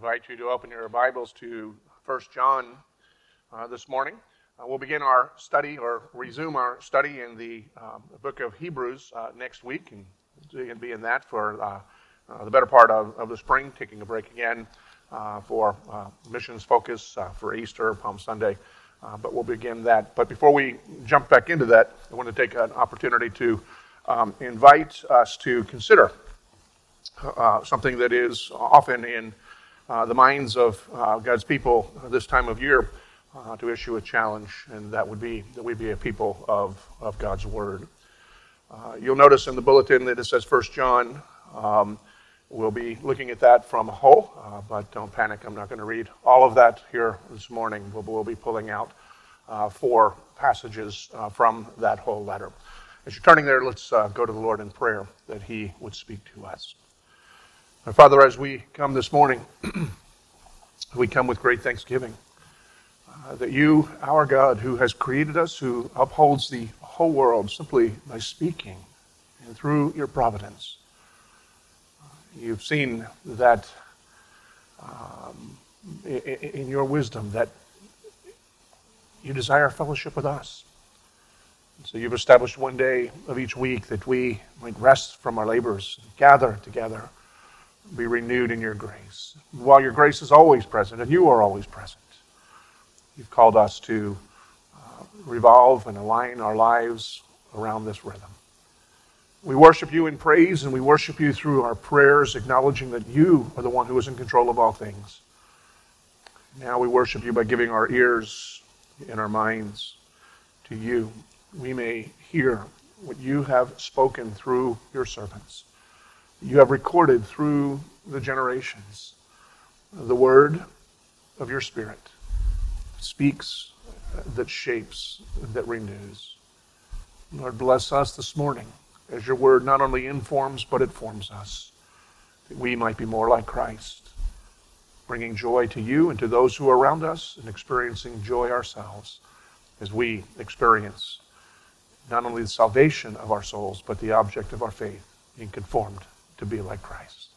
invite you to open your Bibles to 1 John uh, this morning. Uh, we'll begin our study or resume our study in the um, book of Hebrews uh, next week, and be in that for uh, uh, the better part of, of, the spring, taking a break again uh, for missions focus for Easter, Palm Sunday. but we'll begin that. But before we jump back into that, I want to take an opportunity to um, invite us to consider something that is often in uh, the minds of uh, God's people this time of year uh, to issue a challenge, and that would be that we be a people of, of God's Word. Uh, you'll notice in the bulletin that it says First John. Um, we'll be looking at that from a whole, uh, but don't panic. I'm not going to read all of that here this morning. We'll, we'll be pulling out uh, four passages from that whole letter. As you're turning there, let's go to the Lord in prayer that He would speak to us. And Father, as we come this morning, we come with great thanksgiving uh, that you, our God, who has created us, who upholds the whole world simply by speaking and through your providence, uh, you've seen that um, in, in your wisdom that you desire fellowship with us. So you've established one day of each week that we might rest from our labors, gather together be renewed in your grace. While your grace is always present, and you are always present, you've called us to uh, revolve and align our lives around this rhythm. We worship you in praise, and we worship you through our prayers, acknowledging that you are the one who is in control of all things. Now we worship you by giving our ears and our minds to you. We may hear what you have spoken through your servants you have recorded through the generations. The word of your Spirit speaks, uh, that shapes, that renews. Lord, bless us this morning as your word not only informs, but it forms us, that we might be more like Christ, bringing joy to you and to those who are around us and experiencing joy ourselves as we experience not only the salvation of our souls, but the object of our faith being conformed to be like Christ.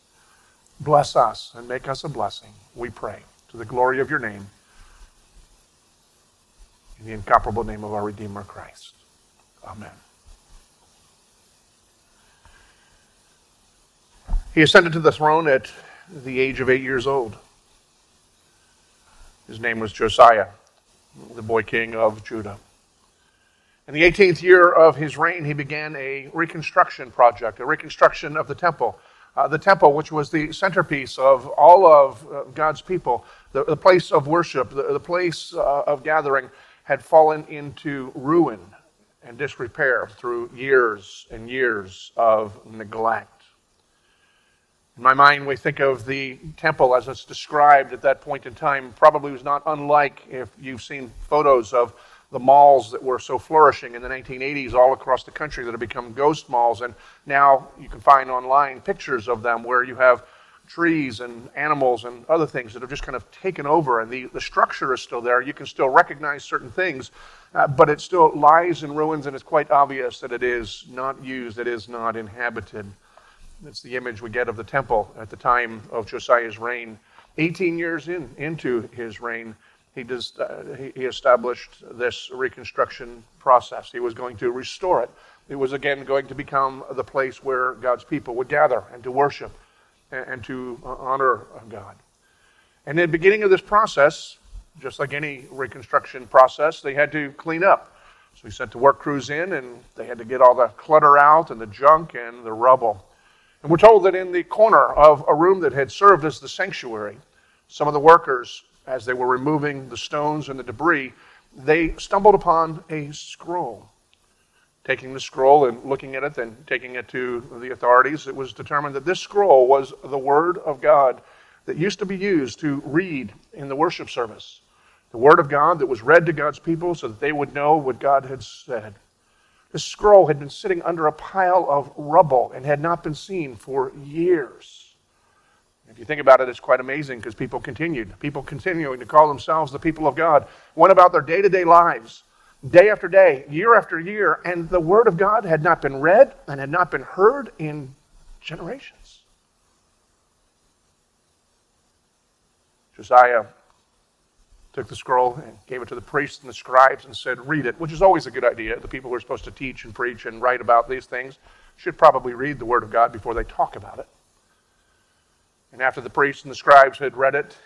Bless us and make us a blessing, we pray, to the glory of your name, in the incomparable name of our Redeemer Christ. Amen. He ascended to the throne at the age of eight years old. His name was Josiah, the boy king of Judah. In the 18th year of his reign, he began a reconstruction project, a reconstruction of the temple. Uh, the temple, which was the centerpiece of all of uh, God's people, the, the, place of worship, the, the place uh, of gathering, had fallen into ruin and disrepair through years and years of neglect. In my mind, we think of the temple as it's described at that point in time, probably was not unlike if you've seen photos of the malls that were so flourishing in the 1980s all across the country that have become ghost malls. And now you can find online pictures of them where you have trees and animals and other things that have just kind of taken over. And the, the structure is still there. You can still recognize certain things, uh, but it still lies in ruins, and it's quite obvious that it is not used, it is not inhabited. That's the image we get of the temple at the time of Josiah's reign. 18 years in, into his reign, he, does, uh, he, he established this reconstruction process. He was going to restore it. It was again going to become the place where God's people would gather and to worship and, and to uh, honor God. And in the beginning of this process, just like any reconstruction process, they had to clean up. So he sent the work crews in and they had to get all the clutter out and the junk and the rubble. And we're told that in the corner of a room that had served as the sanctuary, some of the workers as they were removing the stones and the debris, they stumbled upon a scroll. Taking the scroll and looking at it, then taking it to the authorities, it was determined that this scroll was the Word of God that used to be used to read in the worship service. The Word of God that was read to God's people so that they would know what God had said. This scroll had been sitting under a pile of rubble and had not been seen for years. If you think about it, it's quite amazing because people continued. People continuing to call themselves the people of God went about their day to day lives, day after day, year after year, and the Word of God had not been read and had not been heard in generations. Josiah took the scroll and gave it to the priests and the scribes and said, Read it, which is always a good idea. The people who are supposed to teach and preach and write about these things should probably read the Word of God before they talk about it. And after the priests and the scribes had read it,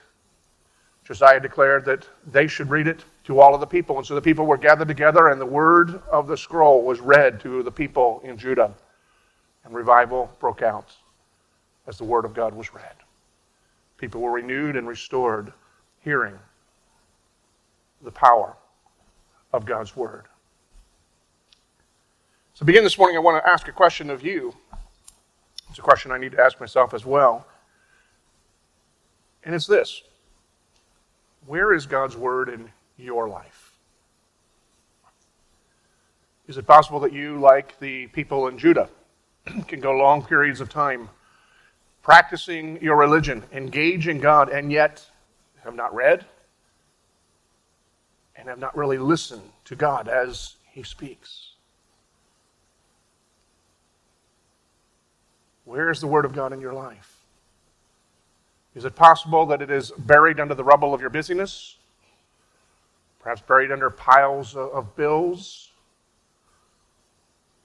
Josiah declared that they should read it to all of the people. And so the people were gathered together, and the word of the scroll was read to the people in Judah. And revival broke out as the word of God was read. People were renewed and restored, hearing the power of God's word. So, begin this morning, I want to ask a question of you. It's a question I need to ask myself as well. And it's this Where is God's word in your life? Is it possible that you, like the people in Judah, can go long periods of time practicing your religion, engaging God, and yet have not read and have not really listened to God as He speaks? Where is the Word of God in your life? Is it possible that it is buried under the rubble of your busyness? Perhaps buried under piles of bills?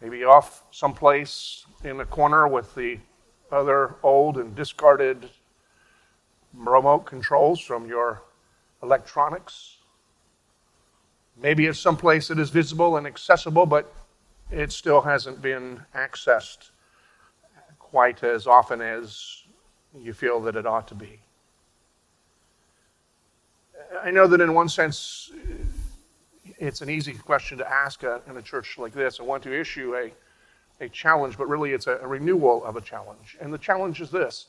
Maybe off someplace in a corner with the other old and discarded remote controls from your electronics? Maybe it's someplace that is visible and accessible, but it still hasn't been accessed quite as often as you feel that it ought to be. I know that in one sense, it's an easy question to ask in a church like this. I want to issue a, a challenge, but really it's a, a renewal of a challenge. And the challenge is this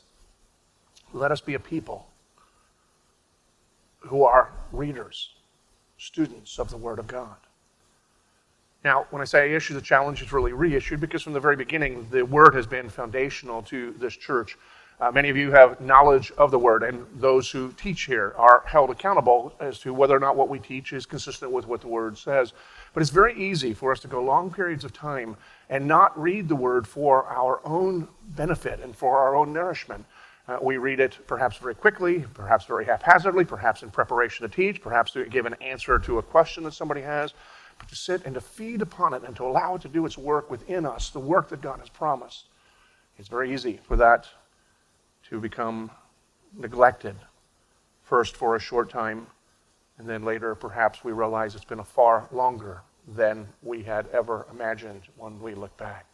let us be a people who are readers, students of the Word of God. Now, when I say I issue the challenge, it's really reissued because from the very beginning, the Word has been foundational to this church. Uh, many of you have knowledge of the Word, and those who teach here are held accountable as to whether or not what we teach is consistent with what the Word says. But it's very easy for us to go long periods of time and not read the Word for our own benefit and for our own nourishment. Uh, we read it perhaps very quickly, perhaps very haphazardly, perhaps in preparation to teach, perhaps to give an answer to a question that somebody has but to sit and to feed upon it and to allow it to do its work within us, the work that God has promised. It's very easy for that to become neglected, first for a short time, and then later perhaps we realize it's been a far longer than we had ever imagined when we look back.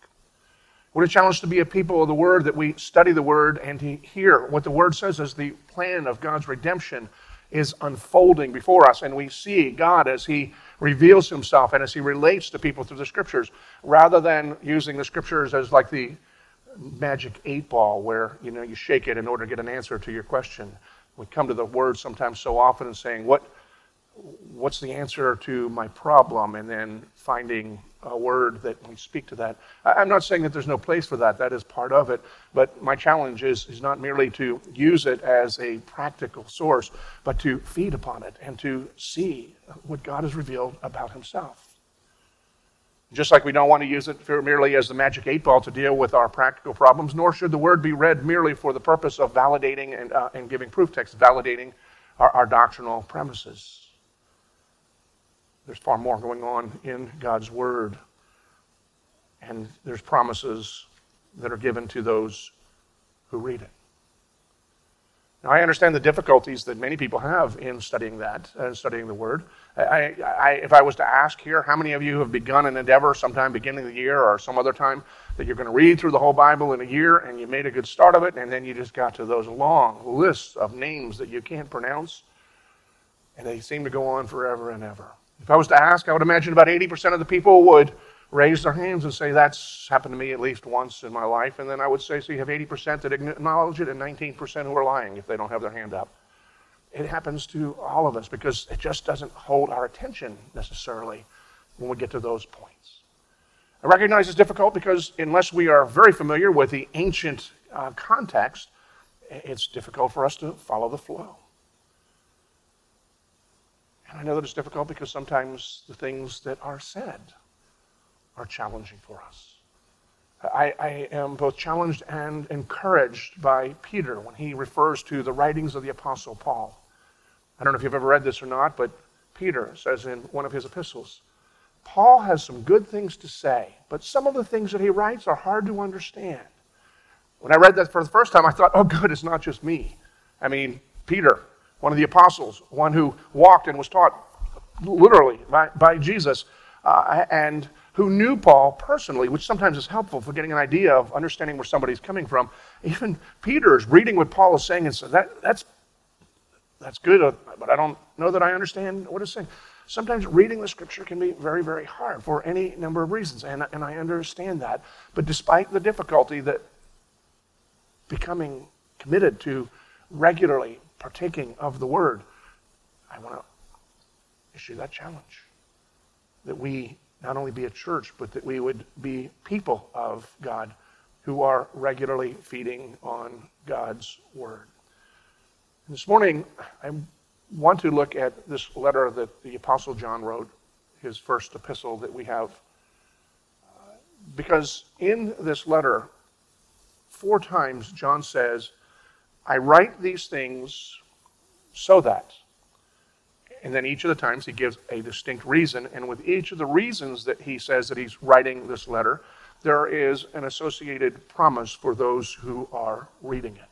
What a challenge to be a people of the Word, that we study the Word and to hear what the Word says as the plan of God's redemption is unfolding before us, and we see God as He reveals himself and as he relates to people through the scriptures, rather than using the scriptures as like the magic eight ball where you know you shake it in order to get an answer to your question. We come to the word sometimes so often and saying, What what's the answer to my problem? And then finding a word that we speak to that. I'm not saying that there's no place for that. That is part of it. But my challenge is, is not merely to use it as a practical source, but to feed upon it and to see what God has revealed about himself. Just like we don't want to use it merely as the magic eight ball to deal with our practical problems, nor should the word be read merely for the purpose of validating and, uh, and giving proof text, validating our, our doctrinal premises. There's far more going on in God's Word. And there's promises that are given to those who read it. Now, I understand the difficulties that many people have in studying that, uh, studying the Word. I, I, if I was to ask here, how many of you have begun an endeavor sometime beginning of the year or some other time that you're going to read through the whole Bible in a year and you made a good start of it and then you just got to those long lists of names that you can't pronounce and they seem to go on forever and ever? If I was to ask, I would imagine about 80% of the people would raise their hands and say, That's happened to me at least once in my life. And then I would say, So you have 80% that acknowledge it and 19% who are lying if they don't have their hand up. It happens to all of us because it just doesn't hold our attention necessarily when we get to those points. I recognize it's difficult because unless we are very familiar with the ancient uh, context, it's difficult for us to follow the flow. And I know that it's difficult because sometimes the things that are said are challenging for us. I, I, am both challenged and encouraged by Peter when he refers to the writings of the Apostle Paul. I don't know if you've ever read this or not, but Peter says in one of his epistles, Paul has some good things to say, but some of the things that he writes are hard to understand. When I read that for the first time, I thought, oh, good, it's not just me. I mean, Peter, one of the apostles, one who walked and was taught literally by, by Jesus, uh, and who knew Paul personally, which sometimes is helpful for getting an idea of understanding where somebody's coming from. Even Peter is reading what Paul is saying and says, that, that's, that's good, uh, but I don't know that I understand what it's saying. Sometimes reading the scripture can be very, very hard for any number of reasons, and, and I understand that. But despite the difficulty that becoming committed to regularly partaking of the word, I want to issue that challenge that we not only be a church, but that we would be people of God who are regularly feeding on God's word. This morning, I want to look at this letter that the Apostle John wrote, his first epistle that we have. Because in this letter, four times John says, I write these things so that. And then each of the times he gives a distinct reason. And with each of the reasons that he says that he's writing this letter, there is an associated promise for those who are reading it.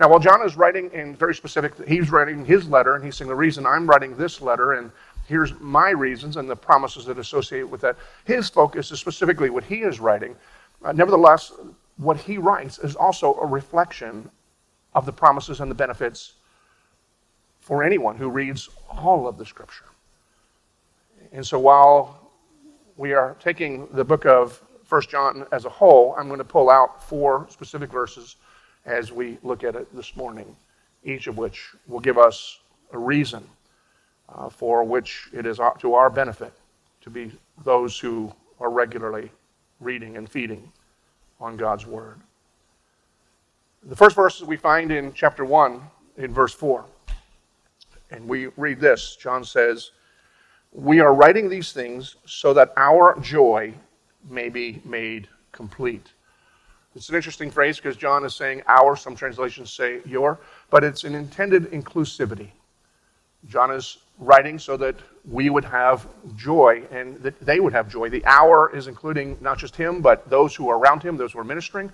Now, while John is writing in very specific, he's writing his letter, and he's saying the reason I'm writing this letter, and here's my reasons and the promises that associate with that. His focus is specifically what he is writing. Uh, nevertheless, what he writes is also a reflection of the promises and the benefits for anyone who reads all of the scripture. And so while we are taking the book of First John as a whole, I'm going to pull out four specific verses as we look at it this morning, each of which will give us a reason uh, for which it is to our benefit to be those who are regularly reading and feeding on God's Word. The first verses we find in chapter 1, in verse 4. And we read this John says, We are writing these things so that our joy may be made complete. It's an interesting phrase because John is saying our, some translations say your, but it's an intended inclusivity. John is writing so that we would have joy and that they would have joy. The our is including not just him, but those who are around him, those who are ministering,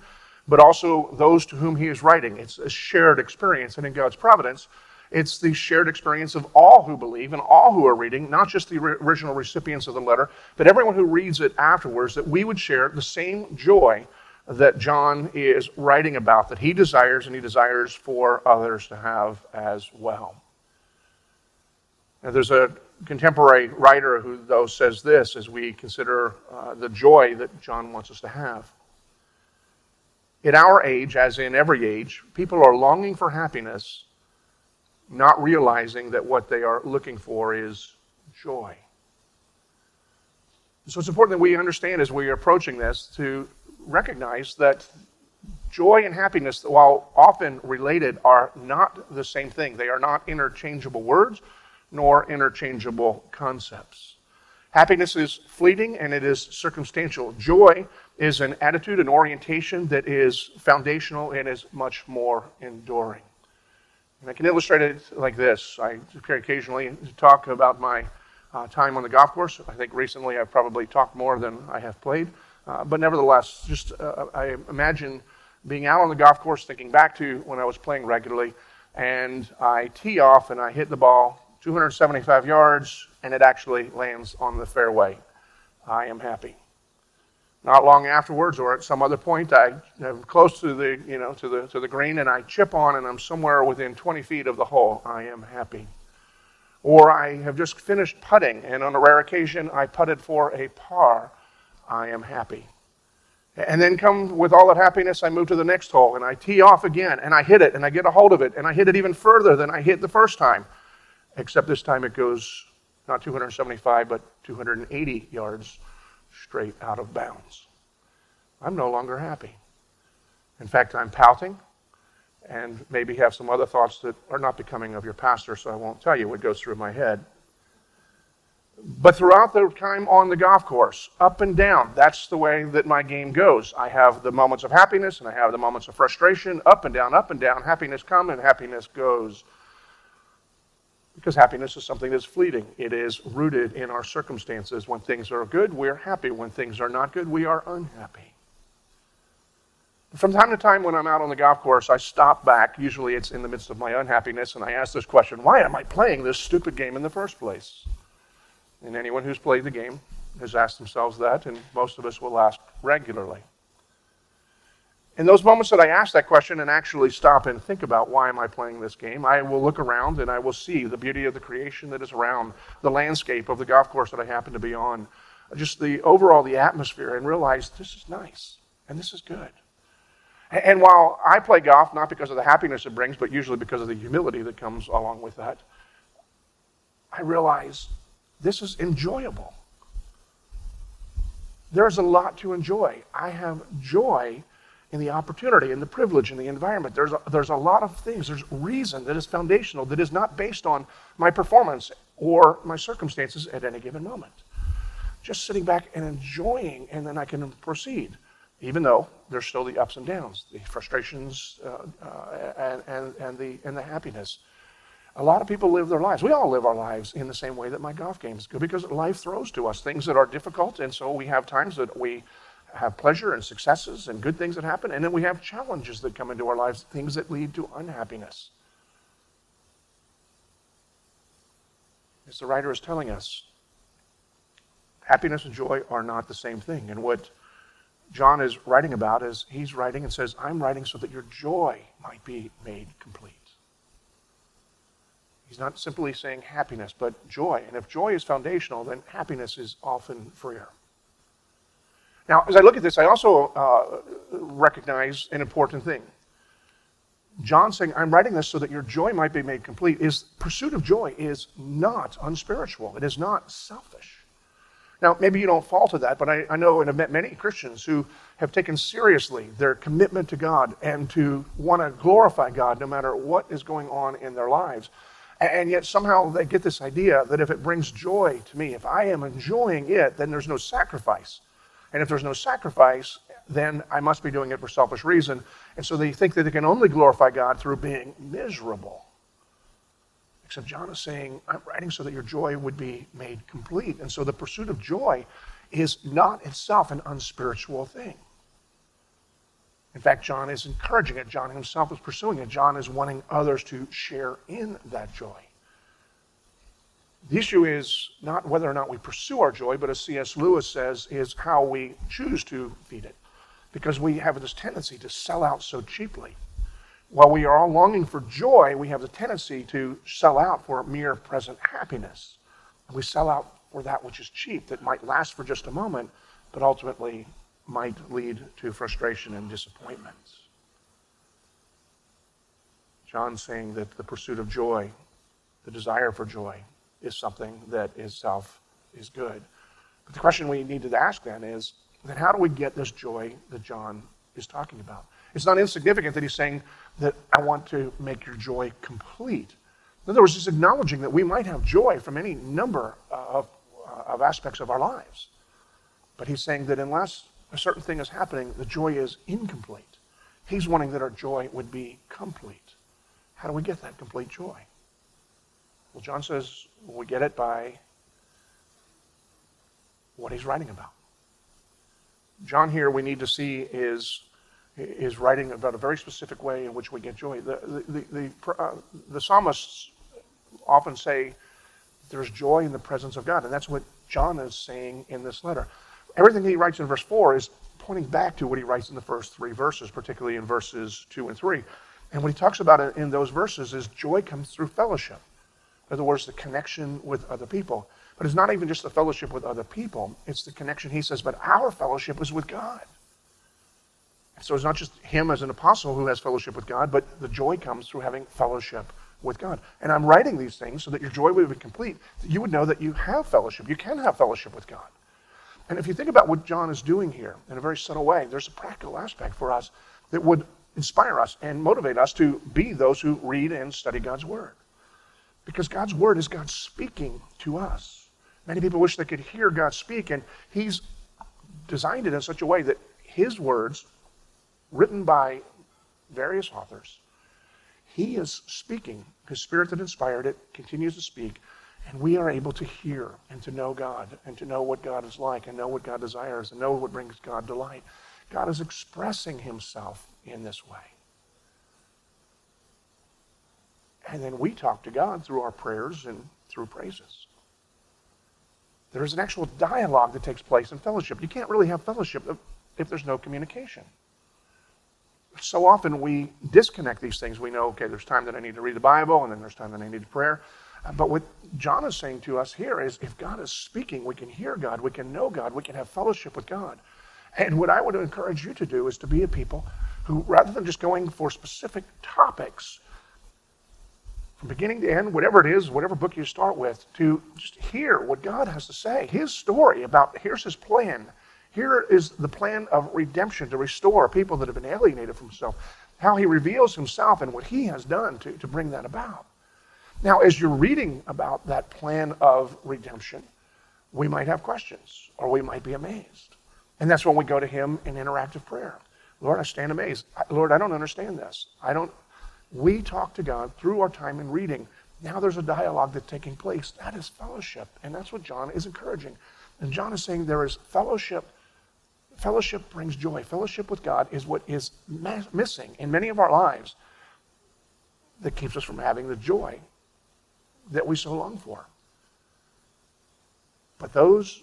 but also those to whom he is writing. It's a shared experience, and in God's providence, it's the shared experience of all who believe and all who are reading, not just the original recipients of the letter, but everyone who reads it afterwards, that we would share the same joy that John is writing about, that he desires and he desires for others to have as well. Now, there's a contemporary writer who, though, says this as we consider uh, the joy that John wants us to have. In our age, as in every age, people are longing for happiness not realizing that what they are looking for is joy. So it's important that we understand as we are approaching this to recognize that joy and happiness, while often related, are not the same thing. They are not interchangeable words nor interchangeable concepts. Happiness is fleeting and it is circumstantial. Joy is an attitude, an orientation that is foundational and is much more enduring. And I can illustrate it like this. I appear occasionally to talk about my uh, time on the golf course. I think recently I've probably talked more than I have played. Uh, but nevertheless, just uh, I imagine being out on the golf course, thinking back to when I was playing regularly, and I tee off and I hit the ball 275 yards, and it actually lands on the fairway. I am happy. Not long afterwards, or at some other point, I am close to the, you know, to the, to the green and I chip on and I'm somewhere within 20 feet of the hole. I am happy. Or I have just finished putting and on a rare occasion I putted for a par. I am happy. And then come with all that happiness, I move to the next hole and I tee off again and I hit it and I get a hold of it and I hit it even further than I hit the first time. Except this time it goes not 275 but 280 yards straight out of bounds. I'm no longer happy. In fact, I'm pouting and maybe have some other thoughts that are not becoming of your pastor, so I won't tell you what goes through my head. But throughout the time on the golf course, up and down, that's the way that my game goes. I have the moments of happiness and I have the moments of frustration, up and down, up and down. Happiness comes and happiness goes. Because happiness is something that's fleeting. It is rooted in our circumstances. When things are good, we're happy. When things are not good, we are unhappy. From time to time, when I'm out on the golf course, I stop back. Usually it's in the midst of my unhappiness, and I ask this question Why am I playing this stupid game in the first place? And anyone who's played the game has asked themselves that, and most of us will ask regularly. In those moments that I ask that question and actually stop and think about why am I playing this game, I will look around and I will see the beauty of the creation that is around, the landscape of the golf course that I happen to be on, just the overall the atmosphere, and realize this is nice and this is good. And while I play golf, not because of the happiness it brings, but usually because of the humility that comes along with that, I realize this is enjoyable. There's a lot to enjoy. I have joy in the opportunity and the privilege in the environment. There's a, there's a lot of things. There's reason that is foundational that is not based on my performance or my circumstances at any given moment. Just sitting back and enjoying, and then I can proceed, even though there's still the ups and downs, the frustrations, uh, uh, and, and, and, the, and the happiness. A lot of people live their lives. We all live our lives in the same way that my golf games go because life throws to us things that are difficult, and so we have times that we have pleasure and successes and good things that happen, and then we have challenges that come into our lives, things that lead to unhappiness. As the writer is telling us, happiness and joy are not the same thing. And what John is writing about is he's writing and says, I'm writing so that your joy might be made complete. He's not simply saying happiness, but joy. And if joy is foundational, then happiness is often freer. Now, as I look at this, I also uh, recognize an important thing. John saying, I'm writing this so that your joy might be made complete, is pursuit of joy is not unspiritual. It is not selfish. Now, maybe you don't fall to that, but I, I know and have met many Christians who have taken seriously their commitment to God and to want to glorify God no matter what is going on in their lives. And yet somehow they get this idea that if it brings joy to me, if I am enjoying it, then there's no sacrifice. And if there's no sacrifice, then I must be doing it for selfish reason. And so they think that they can only glorify God through being miserable. Except John is saying, I'm writing so that your joy would be made complete. And so the pursuit of joy is not itself an unspiritual thing. In fact, John is encouraging it. John himself is pursuing it. John is wanting others to share in that joy. The issue is not whether or not we pursue our joy, but as C.S. Lewis says, is how we choose to feed it. Because we have this tendency to sell out so cheaply. While we are all longing for joy, we have the tendency to sell out for mere present happiness. We sell out for that which is cheap, that might last for just a moment, but ultimately might lead to frustration and disappointment. John's saying that the pursuit of joy, the desire for joy, is something that itself is good. But the question we need to ask then is then how do we get this joy that John is talking about? It's not insignificant that he's saying that I want to make your joy complete. In other words, he's acknowledging that we might have joy from any number of, uh, of aspects of our lives. But he's saying that unless a certain thing is happening, the joy is incomplete. He's wanting that our joy would be complete. How do we get that complete joy? Well, John says we get it by what he's writing about. John here, we need to see is, is writing about a very specific way in which we get joy. The, the, the, the, uh, the psalmists often say there's joy in the presence of God, and that's what John is saying in this letter. Everything he writes in verse 4 is pointing back to what he writes in the first three verses, particularly in verses 2 and 3. And what he talks about in those verses is joy comes through fellowship. In other words, the connection with other people. But it's not even just the fellowship with other people, it's the connection, he says, but our fellowship is with God. So it's not just him as an apostle who has fellowship with God, but the joy comes through having fellowship with God. And I'm writing these things so that your joy would be complete. that You would know that you have fellowship. You can have fellowship with God. And if you think about what John is doing here in a very subtle way, there's a practical aspect for us that would inspire us and motivate us to be those who read and study God's Word. Because God's Word is God speaking to us. Many people wish they could hear God speak, and He's designed it in such a way that His words, written by various authors, He is speaking. His spirit that inspired it continues to speak, and we are able to hear and to know God and to know what God is like and know what God desires and know what brings God delight. God is expressing himself in this way. And then we talk to God through our prayers and through praises. There is an actual dialogue that takes place in fellowship. You can't really have fellowship if, there's no communication. So often we disconnect these things. We know, okay, there's time that I need to read the Bible, and then there's time that I need to prayer. Uh, but what John is saying to us here is if God is speaking, we can hear God, we can know God, we can have fellowship with God. And what I would encourage you to do is to be a people who, rather than just going for specific topics, from beginning to end, whatever it is, whatever book you start with, to just hear what God has to say, His story about here's His plan. Here is the plan of redemption to restore people that have been alienated from Himself, how He reveals Himself and what He has done to, to bring that about. Now, as you're reading about that plan of redemption, we might have questions or we might be amazed. And that's when we go to Him in interactive prayer. Lord, I stand amazed. Lord, I don't understand this. I don't. We talk to God through our time in reading. Now there's a dialogue that's taking place. That is fellowship. And that's what John is encouraging. And John is saying there is fellowship. Fellowship brings joy. Fellowship with God is what is missing in many of our lives that keeps us from having the joy that we so long for. But those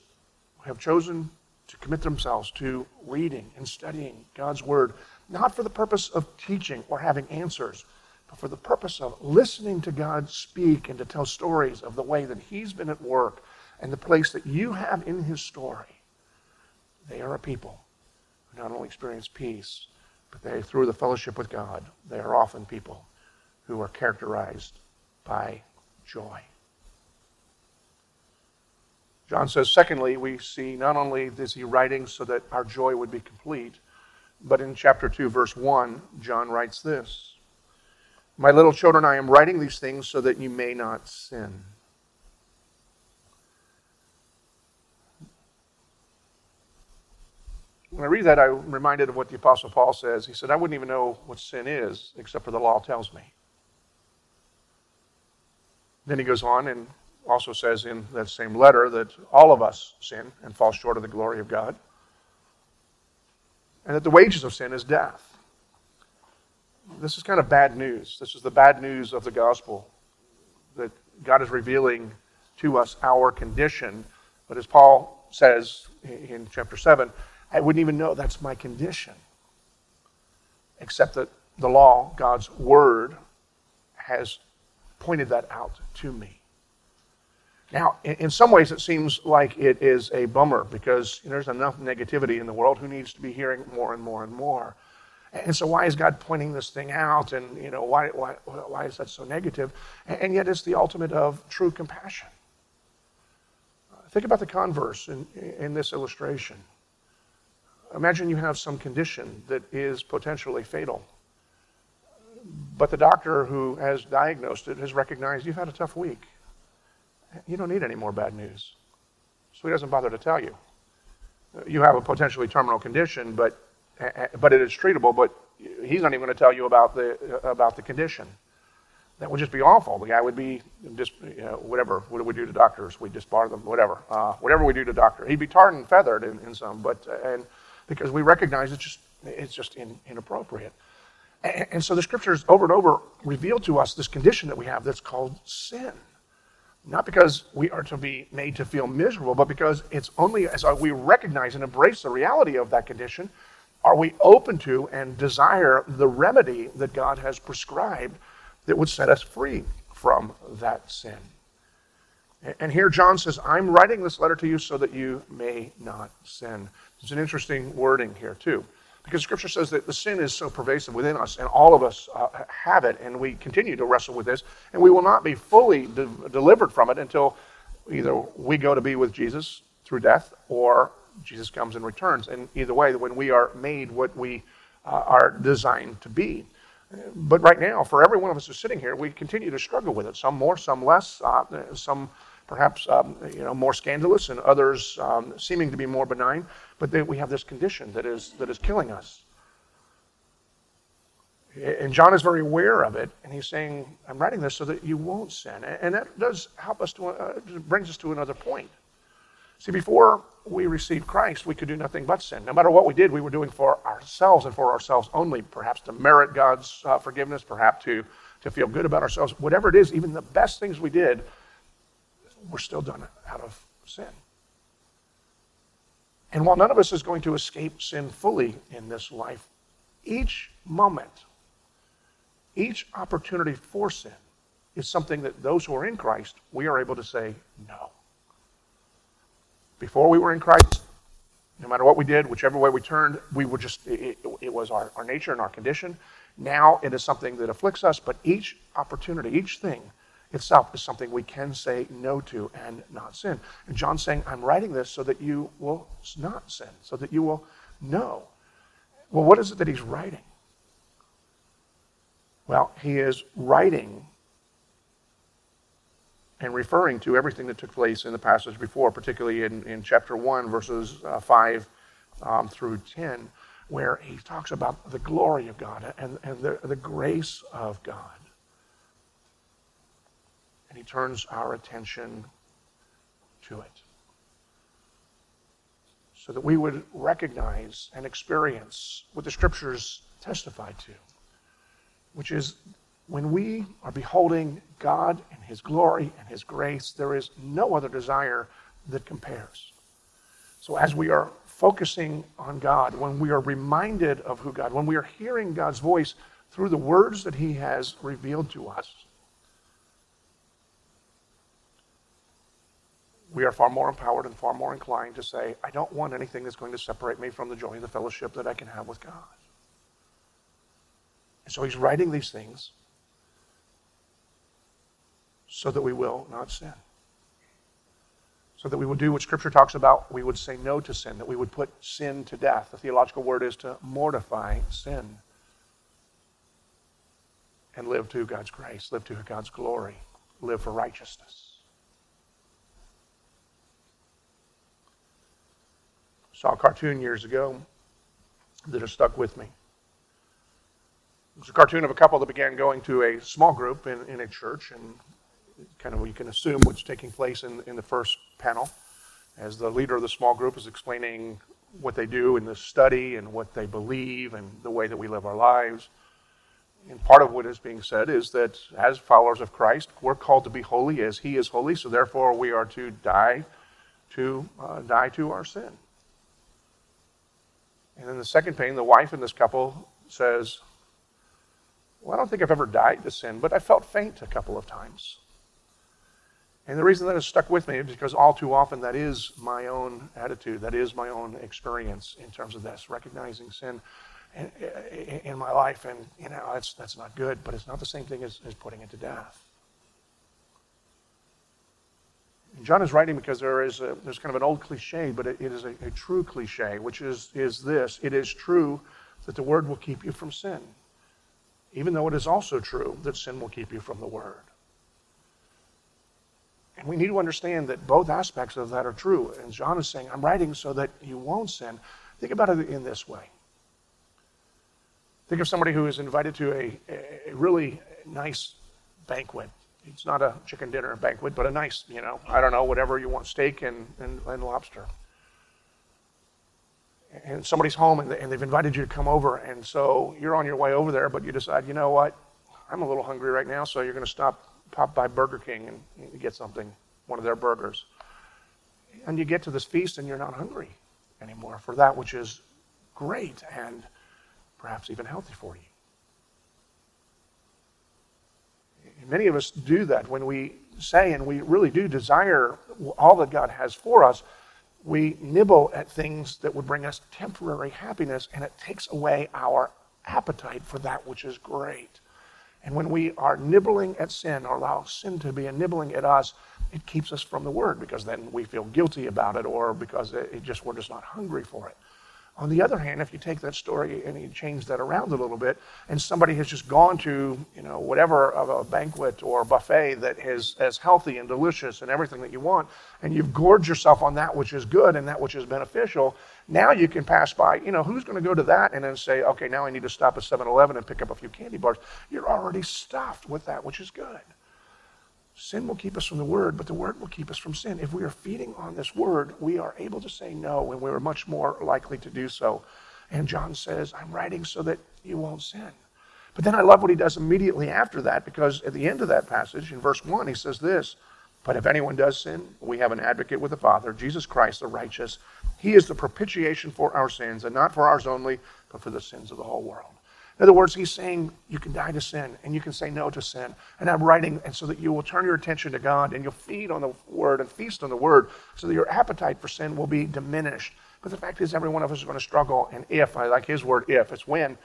who have chosen to commit themselves to reading and studying God's Word, not for the purpose of teaching or having answers, but for the purpose of listening to God speak and to tell stories of the way that He's been at work and the place that you have in His story. They are a people who not only experience peace, but they, through the fellowship with God, they are often people who are characterized by joy. John says, secondly, we see not only is he writing so that our joy would be complete, but in chapter 2, verse 1, John writes this My little children, I am writing these things so that you may not sin. When I read that, I'm reminded of what the Apostle Paul says. He said, I wouldn't even know what sin is except for the law tells me. Then he goes on and also says in that same letter that all of us sin and fall short of the glory of God, and that the wages of sin is death. This is kind of bad news. This is the bad news of the gospel that God is revealing to us our condition. But as Paul says in chapter 7, I wouldn't even know that's my condition, except that the law, God's word, has pointed that out to me. Now, in some ways, it seems like it is a bummer because there's enough negativity in the world. Who needs to be hearing more and more and more? And so, why is God pointing this thing out? And you know, why why why is that so negative? And yet, it's the ultimate of true compassion. Uh, think about the converse in, in this illustration. Imagine you have some condition that is potentially fatal, but the doctor who has diagnosed it has recognized you've had a tough week you don't need any more bad news. So he doesn't bother to tell you. You have a potentially terminal condition, but, but it is treatable, but he's not even going to tell you about the, about the condition. That would just be awful. The guy would be just, you know, whatever. What do we do to doctors? We disbar them, whatever. Uh, whatever we do to doctor. He'd be tarred and feathered in, in some, but, and because we recognize it's just, it's just in, inappropriate. And, and so the scriptures over and over reveal to us this condition that we have that's called sin. Not because we are to be made to feel miserable, but because it's only as we recognize and embrace the reality of that condition are we open to and desire the remedy that God has prescribed that would set us free from that sin. And here John says, I'm writing this letter to you so that you may not sin. It's an interesting wording here, too. Because Scripture says that the sin is so pervasive within us, and all of us uh, have it, and we continue to wrestle with this, and we will not be fully de- delivered from it until either we go to be with Jesus through death, or Jesus comes and returns. And either way, when we are made what we uh, are designed to be. But right now, for every one of us who's sitting here, we continue to struggle with it. Some more, some less, uh, some perhaps um, you know, more scandalous and others um, seeming to be more benign, but we have this condition that is, that is killing us. And John is very aware of it, and he's saying, I'm writing this so that you won't sin. And that does help us to, uh, brings us to another point. See, before we received Christ, we could do nothing but sin. No matter what we did, we were doing for ourselves and for ourselves only, perhaps to merit God's uh, forgiveness, perhaps to, to feel good about ourselves. Whatever it is, even the best things we did, were still done out of sin. And while none of us is going to escape sin fully in this life, each moment each opportunity for sin is something that those who are in Christ, we are able to say no. Before we were in Christ, no matter what we did, whichever way we turned, we were just, it, it was our, our nature and our condition. Now it is something that afflicts us, but each opportunity, each thing itself is something we can say no to and not sin. And John's saying, I'm writing this so that you will not sin, so that you will know. Well, what is it that he's writing? Well, he is writing and referring to everything that took place in the passage before, particularly in, in chapter 1, verses uh, 5 um, through 10, where he talks about the glory of God and, and the, the grace of God. And he turns our attention to it so that we would recognize and experience what the scriptures testify to which is when we are beholding God and His glory and His grace, there is no other desire that compares. So as we are focusing on God, when we are reminded of who God, when we are hearing God's voice through the words that He has revealed to us, we are far more empowered and far more inclined to say, I don't want anything that's going to separate me from the joy and the fellowship that I can have with God. And so he's writing these things so that we will not sin. So that we would do what Scripture talks about. We would say no to sin, that we would put sin to death. The theological word is to mortify sin and live to God's grace, live to God's glory, live for righteousness. Saw a cartoon years ago that has stuck with me. It's a cartoon of a couple that began going to a small group in, in a church, and kind of you can assume what's taking place in, in the first panel as the leader of the small group is explaining what they do in the study and what they believe and the way that we live our lives. And part of what is being said is that as followers of Christ, we're called to be holy as He is holy, so therefore we are to die to uh, die to our sin. And then the second pane, the wife in this couple says, well, I don't think I've ever died to sin, but I felt faint a couple of times. And the reason that has stuck with me is because all too often that is my own attitude, that is my own experience in terms of this, recognizing sin in, in my life. And, you know, that's, that's not good, but it's not the same thing as, as putting it to death. And John is writing because there is a, there's kind of an old cliche, but it, it is a, a true cliche, which is, is this it is true that the word will keep you from sin even though it is also true that sin will keep you from the Word. And we need to understand that both aspects of that are true. And John is saying, I'm writing so that you won't sin. Think about it in this way. Think of somebody who is invited to a, a really nice banquet. It's not a chicken dinner banquet, but a nice, you know, I don't know, whatever you want, steak and, and, and lobster and somebody's home and, they've invited you to come over, and so you're on your way over there, but you decide, you know what, I'm a little hungry right now, so you're going to stop, pop by Burger King and get something, one of their burgers. And you get to this feast and you're not hungry anymore for that which is great and perhaps even healthy for you. Many of us do that when we say and we really do desire all that God has for us we nibble at things that would bring us temporary happiness, and it takes away our appetite for that which is great. And when we are nibbling at sin or allow sin to be nibbling at us, it keeps us from the word because then we feel guilty about it or because it just we're just not hungry for it. On the other hand, if you take that story and you change that around a little bit, and somebody has just gone to, you know, whatever of a banquet or a buffet that is as healthy and delicious and everything that you want, and you've gorged yourself on that which is good and that which is beneficial, now you can pass by. You know, who's going to go to that and then say, okay, now I need to stop at 7-Eleven and pick up a few candy bars? You're already stuffed with that which is good. Sin will keep us from the word, but the word will keep us from sin. If we are feeding on this word, we are able to say no, and we are much more likely to do so. And John says, I'm writing so that you won't sin. But then I love what he does immediately after that, because at the end of that passage, in verse 1, he says this But if anyone does sin, we have an advocate with the Father, Jesus Christ the righteous. He is the propitiation for our sins, and not for ours only, but for the sins of the whole world. In other words, he's saying you can die to sin and you can say no to sin. And I'm writing, and so that you will turn your attention to God and you'll feed on the word and feast on the word so that your appetite for sin will be diminished. But the fact is, every one of us is going to struggle. And if, I like his word, if, it's when,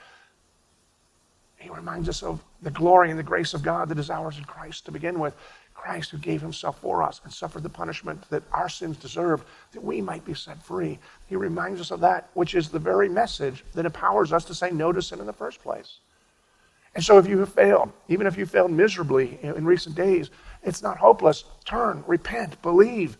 he reminds us of the glory and the grace of God that is ours in Christ to begin with. Christ who gave himself for us and suffered the punishment that our sins deserve, that we might be set free. He reminds us of that, which is the very message that empowers us to say no to sin in the first place. And so if you have failed, even if you failed miserably in recent days, it's not hopeless. Turn, repent, believe,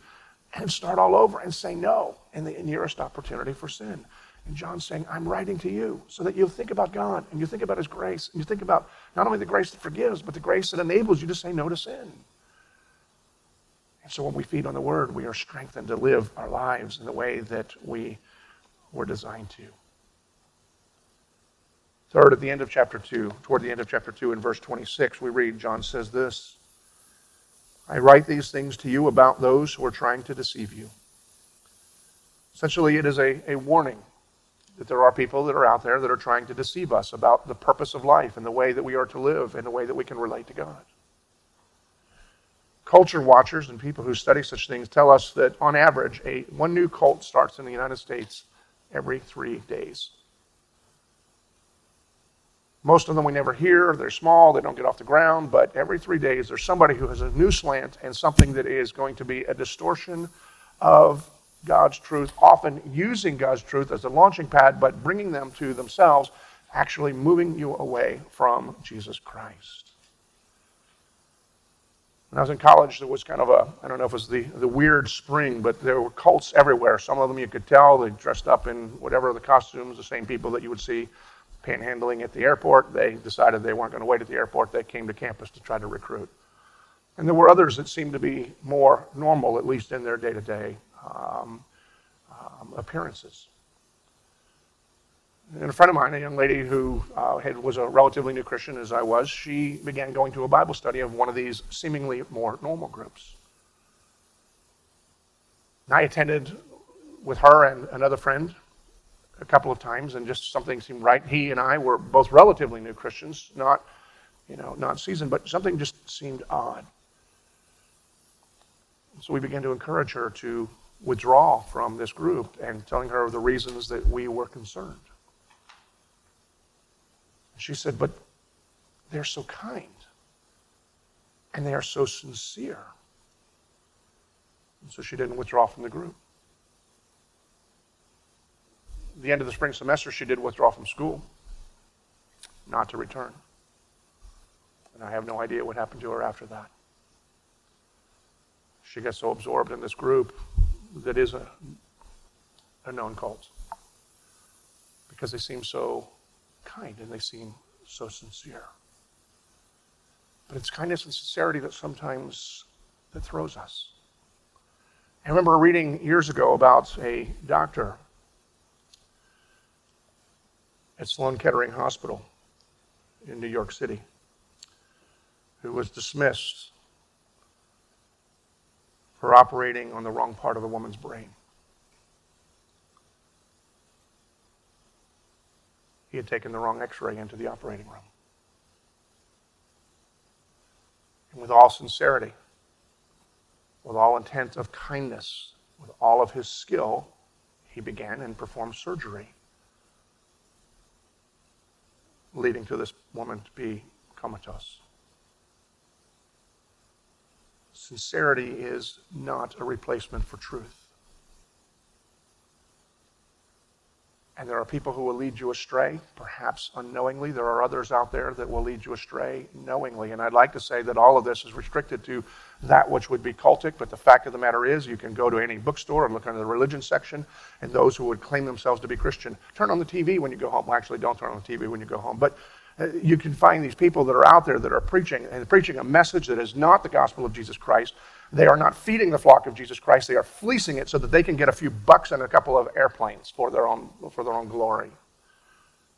and start all over and say no in the nearest opportunity for sin. And John's saying, I'm writing to you so that you'll think about God and you think about His grace and you think about not only the grace that forgives, but the grace that enables you to say no to sin. And so when we feed on the Word, we are strengthened to live our lives in the way that we were designed to. Third, at the end of chapter 2, toward the end of chapter 2, in verse 26, we read, John says this I write these things to you about those who are trying to deceive you. Essentially, it is a, a warning that there are people that are out there that are trying to deceive us about the purpose of life and the way that we are to live and the way that we can relate to God. Culture watchers and people who study such things tell us that on average, a, one new cult starts in the United States every three days. Most of them we never hear. They're small, they don't get off the ground, but every three days there's somebody who has a new slant and something that is going to be a distortion of God's truth, often using God's truth as a launching pad, but bringing them to themselves, actually moving you away from Jesus Christ. When I was in college, there was kind of a, I don't know if it was the, the weird spring, but there were cults everywhere. Some of them you could tell they dressed up in whatever the costumes, the same people that you would see panhandling at the airport. They decided they weren't going to wait at the airport. They came to campus to try to recruit. And there were others that seemed to be more normal, at least in their day to day appearances. And a friend of mine, a young lady who uh, had, was a relatively new Christian as I was, she began going to a Bible study of one of these seemingly more normal groups. And I attended with her and another friend a couple of times, and just something seemed right. He and I were both relatively new Christians, not, you know, not seasoned, but something just seemed odd. So we began to encourage her to withdraw from this group and telling her the reasons that we were concerned. She said, But they're so kind and they are so sincere. And so she didn't withdraw from the group. At the end of the spring semester, she did withdraw from school, not to return. And I have no idea what happened to her after that. She got so absorbed in this group that is a, a known cult because they seem so kind and they seem so sincere. But it's kindness and sincerity that sometimes that throws us. I remember reading years ago about a doctor at Sloan Kettering Hospital in New York City who was dismissed for operating on the wrong part of a woman's brain. He had taken the wrong x ray into the operating room. And with all sincerity, with all intent of kindness, with all of his skill, he began and performed surgery, leading to this woman to be comatose. Sincerity is not a replacement for truth. And there are people who will lead you astray, perhaps unknowingly. There are others out there that will lead you astray knowingly. And I'd like to say that all of this is restricted to that which would be cultic, but the fact of the matter is, you can go to any bookstore and look under the religion section, and those who would claim themselves to be Christian turn on the TV when you go home. Well, actually, don't turn on the TV when you go home. But uh, you can find these people that are out there that are preaching and preaching a message that is not the gospel of Jesus Christ. They are not feeding the flock of Jesus Christ. They are fleecing it so that they can get a few bucks and a couple of airplanes for their own, for their own glory.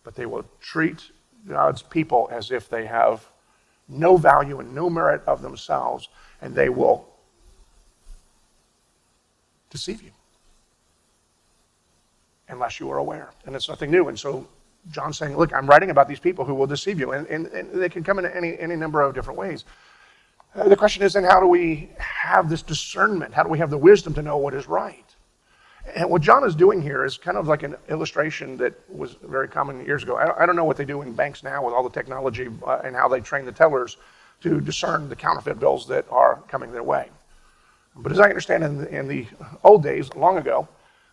But they will treat God's people as if they have no value and no merit of themselves, and they will deceive you unless you are aware. And it's nothing new. And so John's saying, look, I'm writing about these people who will deceive you, and, and, and they can come in any, any number of different ways. Uh, the question is then, how do we have this discernment? How do we have the wisdom to know what is right? And what John is doing here is kind of like an illustration that was very common years ago. I don't know what they do in banks now with all the technology uh, and how they train the tellers to discern the counterfeit bills that are coming their way. But as I understand in the, in the old days, long ago,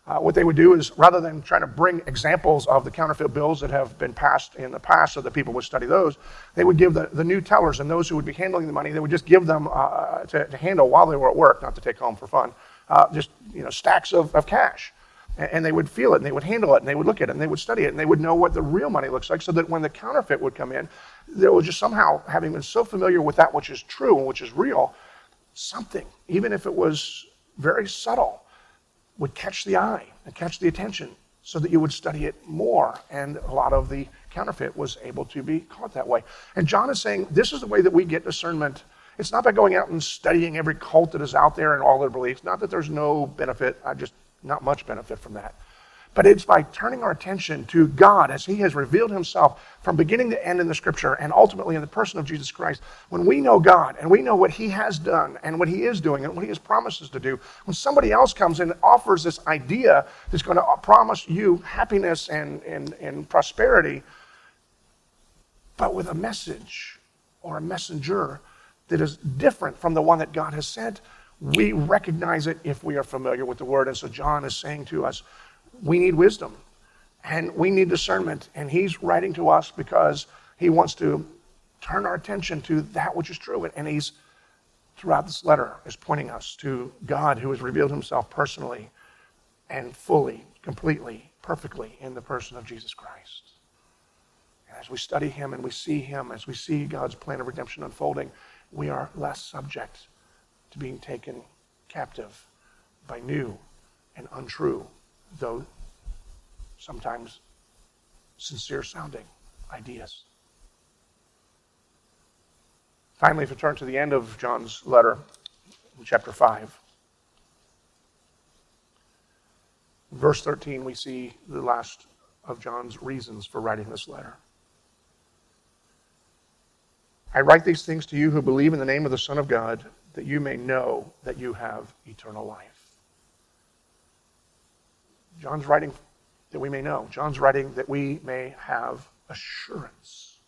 uh, what they would do is rather than trying to bring examples of the counterfeit bills that have been passed in the past so that people would study those, they would give the, the new tellers and those who would be handling the money, they would just give them uh, to, to, handle while they were at work, not to take home for fun, uh, just you know, stacks of, of cash. And, and they would feel it and they would handle it and they would look at it and they would study it and they would know what the real money looks like so that when the counterfeit would come in, they would just somehow, having been so familiar with that which is true and which is real, something, even if it was very subtle, would catch the eye and catch the attention so that you would study it more. And a lot of the counterfeit was able to be caught that way. And John is saying this is the way that we get discernment. It's not by going out and studying every cult that is out there and all their beliefs. Not that there's no benefit, I just not much benefit from that. But it's by turning our attention to God as He has revealed Himself from beginning to end in the Scripture and ultimately in the person of Jesus Christ. When we know God and we know what He has done and what He is doing and what He has promised us to do, when somebody else comes and offers this idea that's going to promise you happiness and, and, and prosperity, but with a message or a messenger that is different from the one that God has sent, we recognize it if we are familiar with the Word. And so John is saying to us, we need wisdom and we need discernment. And he's writing to us because he wants to turn our attention to that which is true. And he's, throughout this letter, is pointing us to God who has revealed himself personally and fully, completely, perfectly in the person of Jesus Christ. And as we study him and we see him, as we see God's plan of redemption unfolding, we are less subject to being taken captive by new and untrue though sometimes sincere sounding ideas. Finally, if you turn to the end of John's letter, in chapter 5, verse 13, we see the last of John's reasons for writing this letter. I write these things to you who believe in the name of the Son of God, that you may know that you have eternal life. John's writing that we may know. John's writing that we may have assurance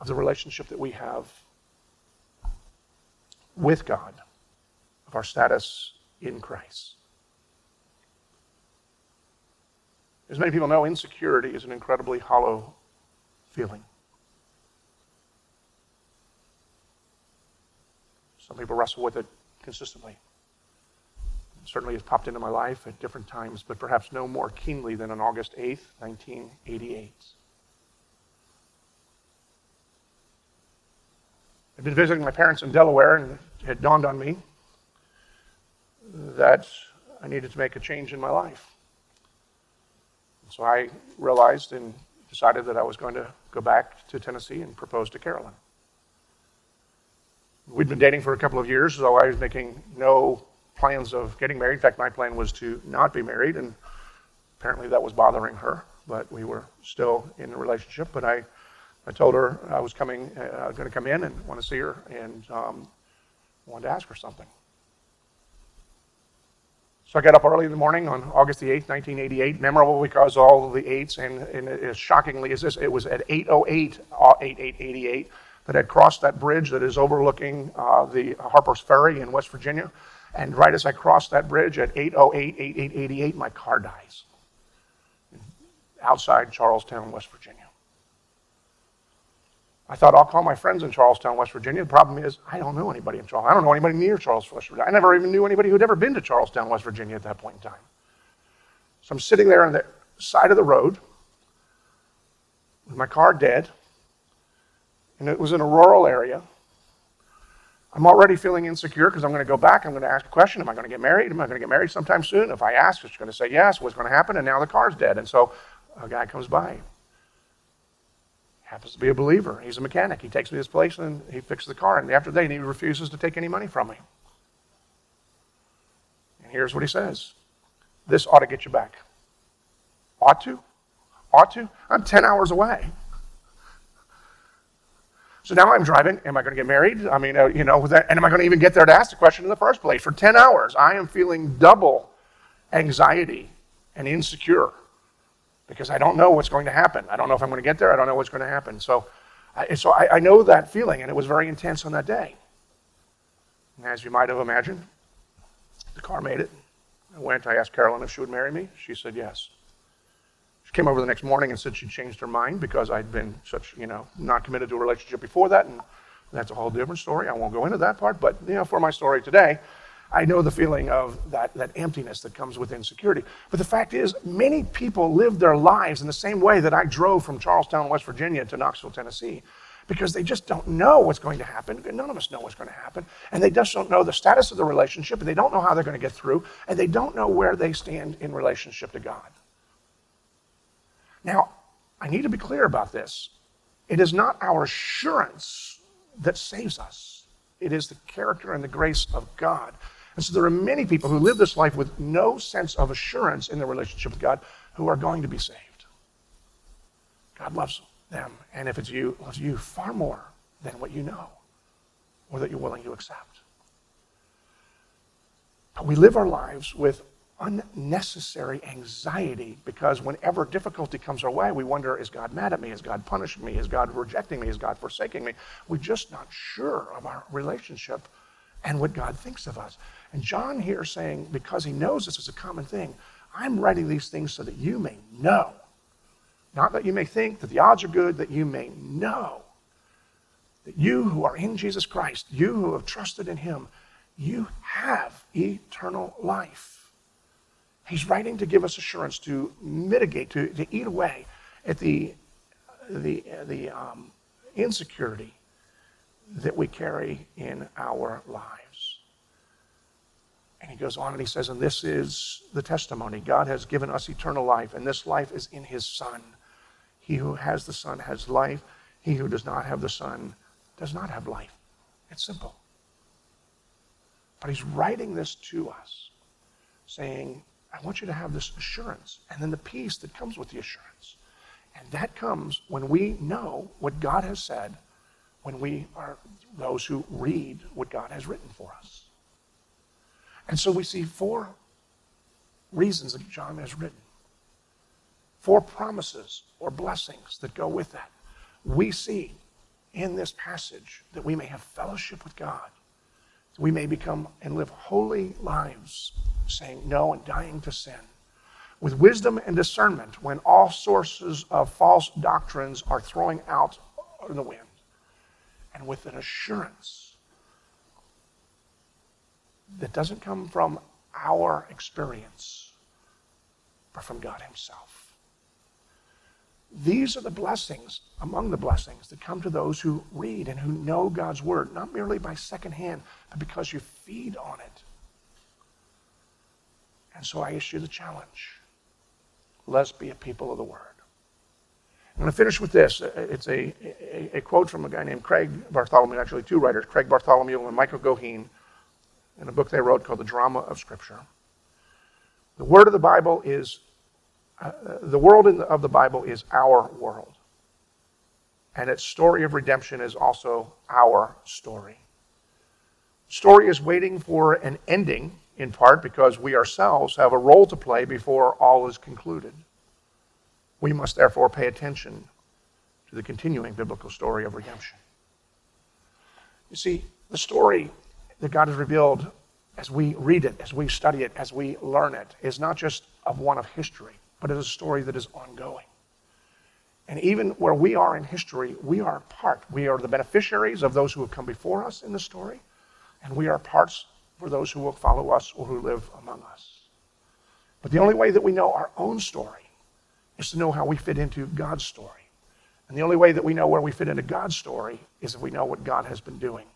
of the relationship that we have with God, of our status in Christ. As many people know, insecurity is an incredibly hollow feeling. Some people wrestle with it consistently certainly has popped into my life at different times, but perhaps no more keenly than on August 8th, 1988. I'd been visiting my parents in Delaware, and it had dawned on me that I needed to make a change in my life. So I realized and decided that I was going to go back to Tennessee and propose to Carolyn. We'd been dating for a couple of years, so I was making no plans of getting married. In fact, my plan was to not be married, and apparently that was bothering her. But we were still in a relationship. But I, I told her I was coming, uh, going to come in and want to see her, and um, wanted to ask her something. So I got up early in the morning on August the 8th, 1988. Memorable because all the eights, and, and as shockingly as this, it was at 808, uh, 8888, that had crossed that bridge that is overlooking uh, the Harper's Ferry in West Virginia. And right as I cross that bridge at 808, 8888, my car dies. Outside Charlestown, West Virginia. I thought I'll call my friends in Charlestown, West Virginia. The problem is I don't know anybody in Charlestown. I don't know anybody near Charlestown, West Virginia. I never even knew anybody who'd ever been to Charlestown, West Virginia at that point in time. So I'm sitting there on the side of the road with my car dead, and it was in a rural area. I'm already feeling insecure because I'm going to go back. I'm going to ask a question Am I going to get married? Am I going to get married sometime soon? If I ask, it's going to say yes. What's going to happen? And now the car's dead. And so a guy comes by happens to be a believer. He's a mechanic. He takes me to his place and he fixes the car. And after that, he refuses to take any money from me. And here's what he says This ought to get you back. Ought to? Ought to? I'm 10 hours away. So now I'm driving. Am I going to get married? I mean, uh, you know, that, and am I going to even get there to ask the question in the first place? For 10 hours, I am feeling double anxiety and insecure because I don't know what's going to happen. I don't know if I'm going to get there. I don't know what's going to happen. So, I, so I, I know that feeling, and it was very intense on that day. And as you might have imagined, the car made it. I went. I asked Carolyn if she would marry me. She said yes. She came over the next morning and said she changed her mind because I'd been such, you know, not committed to a relationship before that, and that's a whole different story. I won't go into that part, but you know, for my story today, I know the feeling of that, that emptiness that comes with insecurity. But the fact is, many people live their lives in the same way that I drove from Charlestown, West Virginia to Knoxville, Tennessee, because they just don't know what's going to happen. None of us know what's going to happen. And they just don't know the status of the relationship, and they don't know how they're going to get through, and they don't know where they stand in relationship to God. Now, I need to be clear about this. It is not our assurance that saves us, it is the character and the grace of God. And so there are many people who live this life with no sense of assurance in their relationship with God who are going to be saved. God loves them, and if it's you, loves you far more than what you know or that you're willing to accept. But we live our lives with unnecessary anxiety because whenever difficulty comes our way, we wonder, is God mad at me? Is God punishing me? Is God rejecting me? Is God forsaking me? We're just not sure of our relationship and what God thinks of us. And John here saying, because he knows this is a common thing, I'm writing these things so that you may know. Not that you may think that the odds are good, that you may know that you who are in Jesus Christ, you who have trusted in him, you have eternal life. He's writing to give us assurance, to mitigate, to, to eat away at the, the, the um, insecurity that we carry in our lives. And he goes on and he says, And this is the testimony God has given us eternal life, and this life is in his Son. He who has the Son has life. He who does not have the Son does not have life. It's simple. But he's writing this to us, saying, I want you to have this assurance, and then the peace that comes with the assurance. And that comes when we know what God has said, when we are those who read what God has written for us. And so we see four reasons that John has written, four promises or blessings that go with that. We see in this passage that we may have fellowship with God, we may become and live holy lives, saying no and dying to sin. With wisdom and discernment, when all sources of false doctrines are throwing out in the wind, and with an assurance that doesn't come from our experience, but from God Himself. These are the blessings, among the blessings, that come to those who read and who know God's Word, not merely by secondhand, but because you feed on it. And so I issue the challenge let's be a people of the Word. I'm going to finish with this. Uh, uh, it's a, a, a quote from a guy named Craig Bartholomew, actually, two writers, Craig Bartholomew and Michael Goheen in a book they wrote called The Drama of Scripture. The word of the Bible is, uh, the world the, of the Bible is our world. And its story of redemption is also our story. The story is waiting for an ending, in part because we ourselves have a role to play before all is concluded. We must therefore pay attention to the continuing biblical story of redemption. You see, the story that God has revealed as we read it, as we study it, as we learn it, is not just of one of history, but it is a story that is ongoing. And even where we are in history, we are part. We are the beneficiaries of those who have come before us in the story, and we are parts for those who will follow us or who live among us. But the only way that we know our own story is to know how we fit into God's story. And the only way that we know where we fit into God's story is if we know what God has been doing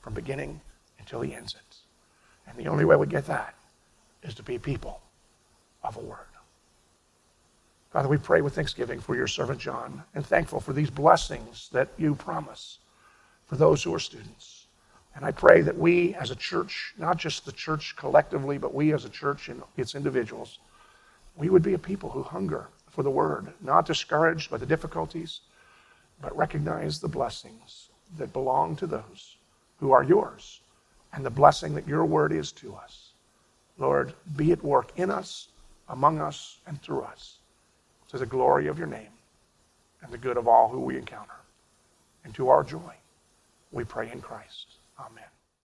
from beginning until he ends it. And the only way we get that is to be people of a word. Father, we pray with thanksgiving for your servant John and thankful for these blessings that you promise for those who are students. And I pray that we as a church, not just the church collectively, but we as a church and its individuals, we would be a people who hunger for the word, not discouraged by the difficulties, but recognize the blessings that belong to those who are yours and the blessing that your word is to us. Lord, be at work in us, among us, and through us to the glory of your name and the good of all who we encounter. And to our joy, we pray in Christ. Amen.